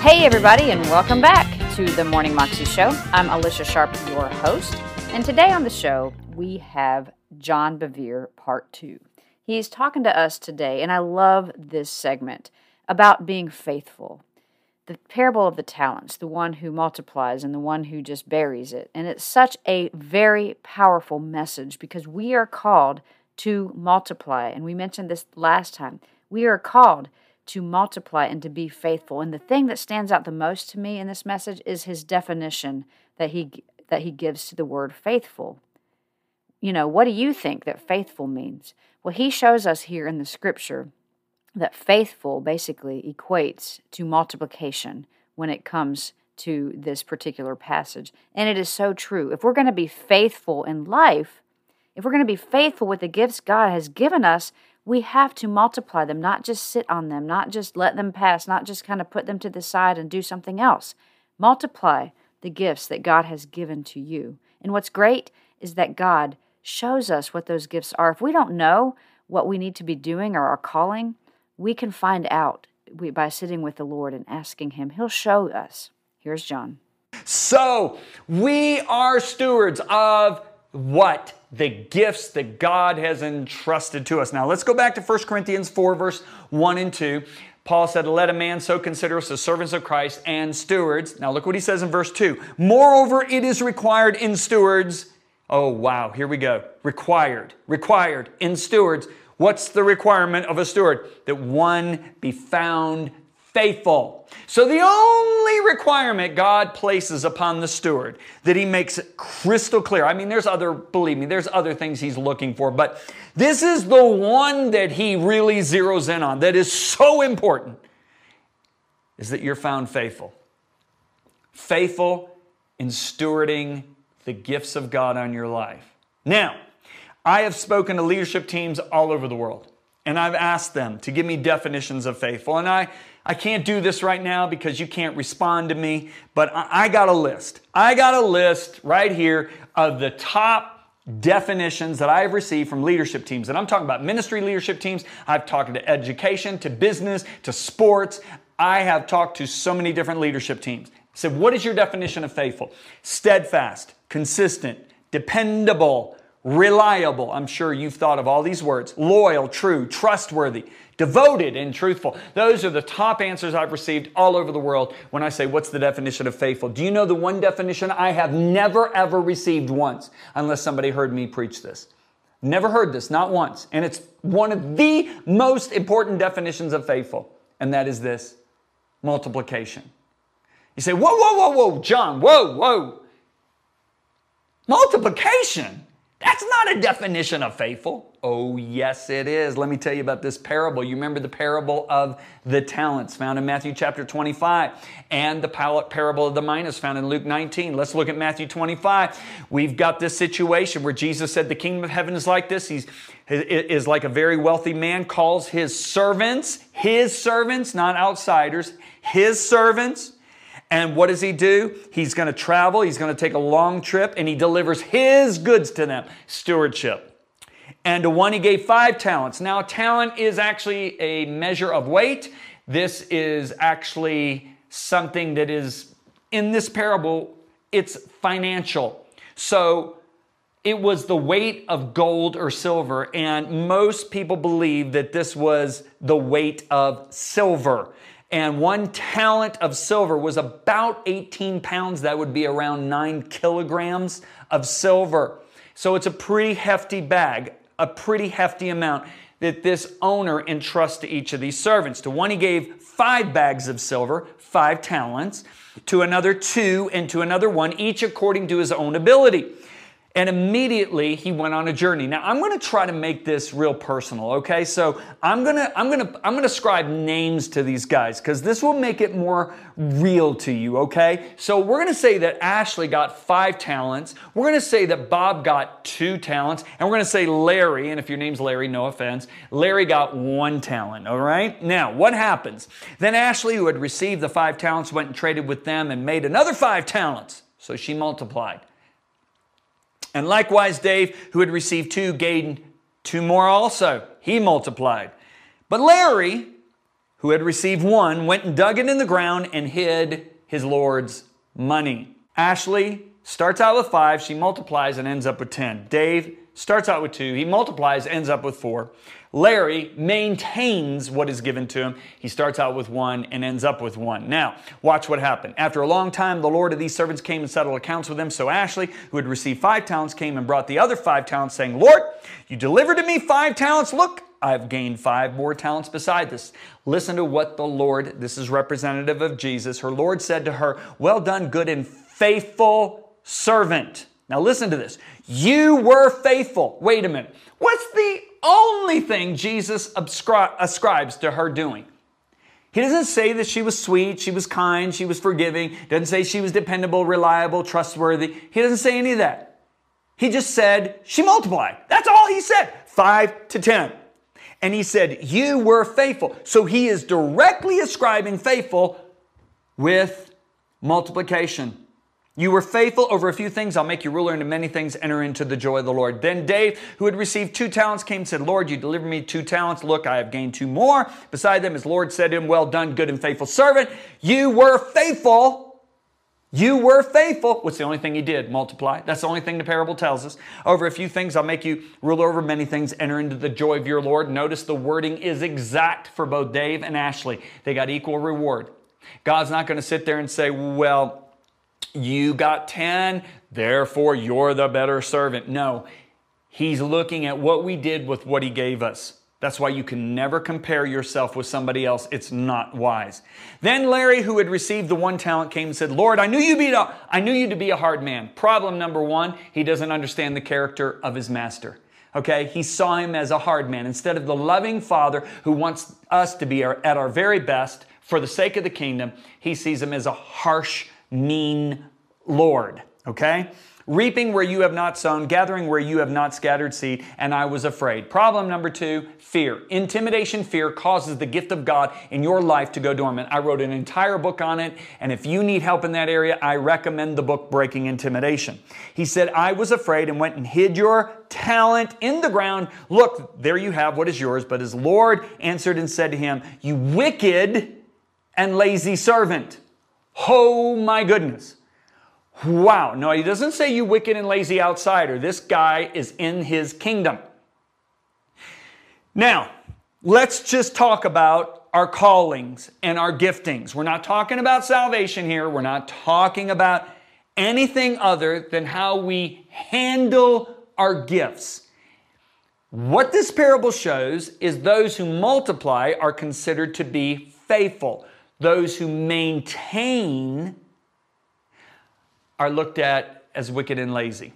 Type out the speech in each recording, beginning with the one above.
Hey, everybody, and welcome back to the Morning Moxie Show. I'm Alicia Sharp, your host, and today on the show we have John Bevere, part two. He's talking to us today, and I love this segment about being faithful. The parable of the talents, the one who multiplies and the one who just buries it. And it's such a very powerful message because we are called to multiply. And we mentioned this last time. We are called to multiply and to be faithful. And the thing that stands out the most to me in this message is his definition that he that he gives to the word faithful. You know, what do you think that faithful means? Well, he shows us here in the scripture that faithful basically equates to multiplication when it comes to this particular passage. And it is so true. If we're going to be faithful in life, if we're going to be faithful with the gifts God has given us, we have to multiply them, not just sit on them, not just let them pass, not just kind of put them to the side and do something else. Multiply the gifts that God has given to you. And what's great is that God shows us what those gifts are. If we don't know what we need to be doing or our calling, we can find out by sitting with the Lord and asking Him. He'll show us. Here's John. So, we are stewards of what? The gifts that God has entrusted to us. Now, let's go back to 1 Corinthians 4, verse 1 and 2. Paul said, Let a man so consider us as servants of Christ and stewards. Now, look what he says in verse 2. Moreover, it is required in stewards. Oh, wow, here we go. Required, required in stewards. What's the requirement of a steward? That one be found faithful. So the only requirement God places upon the steward that he makes it crystal clear. I mean, there's other, believe me, there's other things he's looking for, but this is the one that he really zeroes in on that is so important is that you're found faithful. Faithful in stewarding the gifts of God on your life. Now, I have spoken to leadership teams all over the world, and I've asked them to give me definitions of faithful. And I I can't do this right now because you can't respond to me, but I got a list. I got a list right here of the top definitions that I've received from leadership teams. And I'm talking about ministry leadership teams. I've talked to education, to business, to sports. I have talked to so many different leadership teams. I said, what is your definition of faithful? Steadfast, consistent, dependable, reliable. I'm sure you've thought of all these words. Loyal, true, trustworthy, devoted and truthful. Those are the top answers I've received all over the world when I say, What's the definition of faithful? Do you know the one definition I have never ever received once, unless somebody heard me preach this? Never heard this, not once. And it's one of the most important definitions of faithful, and that is this multiplication. You say, Whoa, whoa, whoa, whoa, John, whoa, whoa. Multiplication? That's not a definition of faithful. Oh, yes, it is. Let me tell you about this parable. You remember the parable of the talents found in Matthew chapter 25 and the parable of the minas found in Luke 19. Let's look at Matthew 25. We've got this situation where Jesus said the kingdom of heaven is like this. He's is like a very wealthy man calls his servants, his servants, not outsiders, his servants and what does he do? He's going to travel, he's going to take a long trip, and he delivers his goods to them stewardship. And to one he gave five talents. Now, talent is actually a measure of weight. This is actually something that is in this parable, it's financial. So, it was the weight of gold or silver, and most people believe that this was the weight of silver and one talent of silver was about 18 pounds. That would be around nine kilograms of silver. So it's a pretty hefty bag, a pretty hefty amount that this owner entrusts to each of these servants. To one, he gave five bags of silver, five talents, to another, two, and to another, one, each according to his own ability. And immediately he went on a journey. Now I'm going to try to make this real personal, okay? So I'm going to I'm going to I'm going to ascribe names to these guys cuz this will make it more real to you, okay? So we're going to say that Ashley got 5 talents. We're going to say that Bob got 2 talents, and we're going to say Larry, and if your name's Larry, no offense, Larry got 1 talent, all right? Now, what happens? Then Ashley who had received the 5 talents went and traded with them and made another 5 talents. So she multiplied. And likewise, Dave, who had received two, gained two more also. He multiplied. But Larry, who had received one, went and dug it in the ground and hid his Lord's money. Ashley starts out with five, she multiplies and ends up with 10. Dave starts out with two, he multiplies, ends up with four. Larry maintains what is given to him. He starts out with one and ends up with one. Now, watch what happened. After a long time, the Lord of these servants came and settled accounts with them. So Ashley, who had received five talents, came and brought the other five talents, saying, Lord, you delivered to me five talents. Look, I've gained five more talents beside this. Listen to what the Lord, this is representative of Jesus, her Lord said to her, Well done, good and faithful servant. Now listen to this. You were faithful. Wait a minute. What's the only thing Jesus ascribes to her doing. He doesn't say that she was sweet, she was kind, she was forgiving. Doesn't say she was dependable, reliable, trustworthy. He doesn't say any of that. He just said she multiplied. That's all he said. Five to ten. And he said, You were faithful. So he is directly ascribing faithful with multiplication. You were faithful over a few things. I'll make you ruler into many things. Enter into the joy of the Lord. Then Dave, who had received two talents, came and said, Lord, you delivered me two talents. Look, I have gained two more. Beside them, his Lord said to him, Well done, good and faithful servant. You were faithful. You were faithful. What's the only thing he did? Multiply. That's the only thing the parable tells us. Over a few things, I'll make you ruler over many things. Enter into the joy of your Lord. Notice the wording is exact for both Dave and Ashley. They got equal reward. God's not going to sit there and say, Well, you got 10, therefore you're the better servant. No, he's looking at what we did with what he gave us. That's why you can never compare yourself with somebody else. It's not wise. Then Larry, who had received the one talent, came and said, Lord, I knew you be a, I knew you to be a hard man. Problem number one, he doesn't understand the character of his master. Okay, he saw him as a hard man instead of the loving father who wants us to be at our very best for the sake of the kingdom. He sees him as a harsh mean Lord. Okay? Reaping where you have not sown, gathering where you have not scattered seed, and I was afraid. Problem number two fear. Intimidation, fear causes the gift of God in your life to go dormant. I wrote an entire book on it, and if you need help in that area, I recommend the book Breaking Intimidation. He said, I was afraid and went and hid your talent in the ground. Look, there you have what is yours. But his Lord answered and said to him, You wicked and lazy servant. Oh my goodness. Wow. No, he doesn't say you wicked and lazy outsider. This guy is in his kingdom. Now, let's just talk about our callings and our giftings. We're not talking about salvation here. We're not talking about anything other than how we handle our gifts. What this parable shows is those who multiply are considered to be faithful. Those who maintain are looked at as wicked and lazy.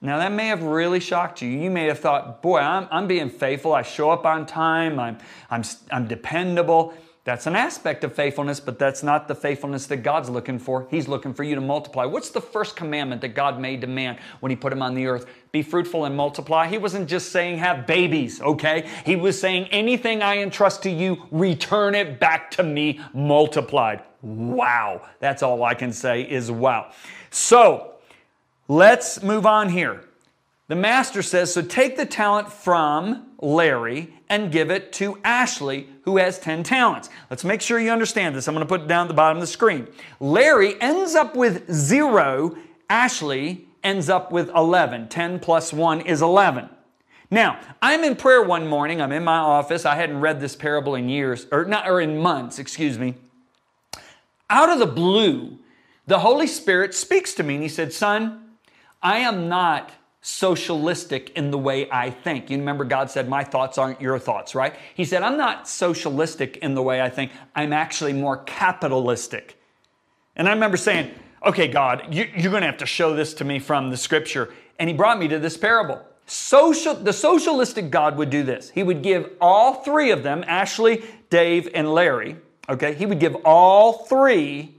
Now, that may have really shocked you. You may have thought, boy, I'm, I'm being faithful. I show up on time. I'm, I'm, I'm dependable. That's an aspect of faithfulness, but that's not the faithfulness that God's looking for. He's looking for you to multiply. What's the first commandment that God made to man when He put him on the earth? Be fruitful and multiply. He wasn't just saying have babies, okay? He was saying anything I entrust to you, return it back to me multiplied. Wow. That's all I can say is wow. So let's move on here. The master says, So take the talent from Larry and give it to Ashley, who has 10 talents. Let's make sure you understand this. I'm going to put it down at the bottom of the screen. Larry ends up with zero, Ashley ends up with 11. 10 plus 1 is 11. Now, I'm in prayer one morning. I'm in my office. I hadn't read this parable in years, or not, or in months, excuse me. Out of the blue, the Holy Spirit speaks to me and he said, Son, I am not socialistic in the way I think. You remember God said, My thoughts aren't your thoughts, right? He said, I'm not socialistic in the way I think. I'm actually more capitalistic. And I remember saying, Okay, God, you, are going to have to show this to me from the scripture. And he brought me to this parable. Social, the socialistic God would do this. He would give all three of them, Ashley, Dave, and Larry, okay? He would give all three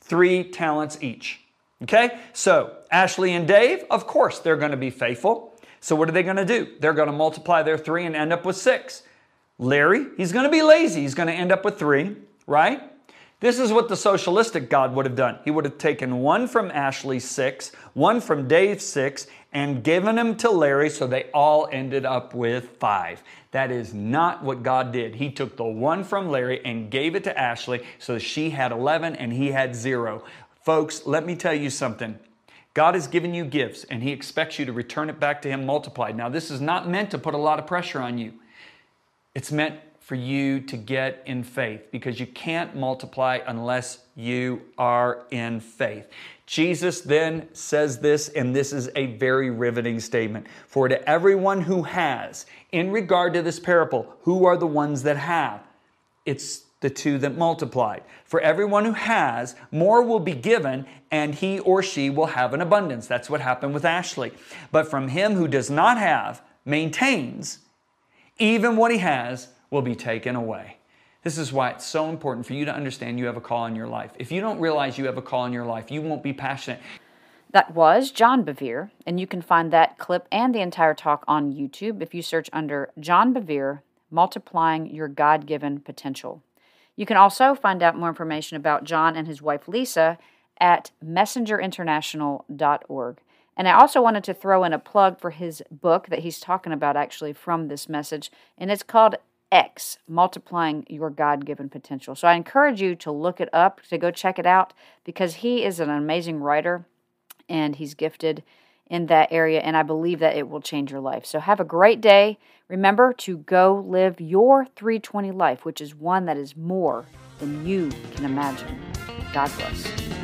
three talents each. Okay? So, Ashley and Dave, of course, they're going to be faithful. So, what are they going to do? They're going to multiply their three and end up with six. Larry, he's going to be lazy. He's going to end up with three, right? This is what the socialistic God would have done. He would have taken one from Ashley's six, one from Dave's six, and given them to Larry so they all ended up with five. That is not what God did. He took the one from Larry and gave it to Ashley so she had 11 and he had zero. Folks, let me tell you something. God has given you gifts and He expects you to return it back to Him multiplied. Now, this is not meant to put a lot of pressure on you. It's meant for you to get in faith because you can't multiply unless you are in faith. Jesus then says this, and this is a very riveting statement. For to everyone who has, in regard to this parable, who are the ones that have? It's the two that multiplied. For everyone who has, more will be given, and he or she will have an abundance. That's what happened with Ashley. But from him who does not have, maintains, even what he has will be taken away. This is why it's so important for you to understand you have a call in your life. If you don't realize you have a call in your life, you won't be passionate. That was John Bevere, and you can find that clip and the entire talk on YouTube if you search under John Bevere Multiplying Your God Given Potential. You can also find out more information about John and his wife Lisa at messengerinternational.org. And I also wanted to throw in a plug for his book that he's talking about actually from this message, and it's called X, multiplying your God given potential. So I encourage you to look it up, to go check it out, because he is an amazing writer and he's gifted in that area. And I believe that it will change your life. So have a great day. Remember to go live your 320 life, which is one that is more than you can imagine. God bless.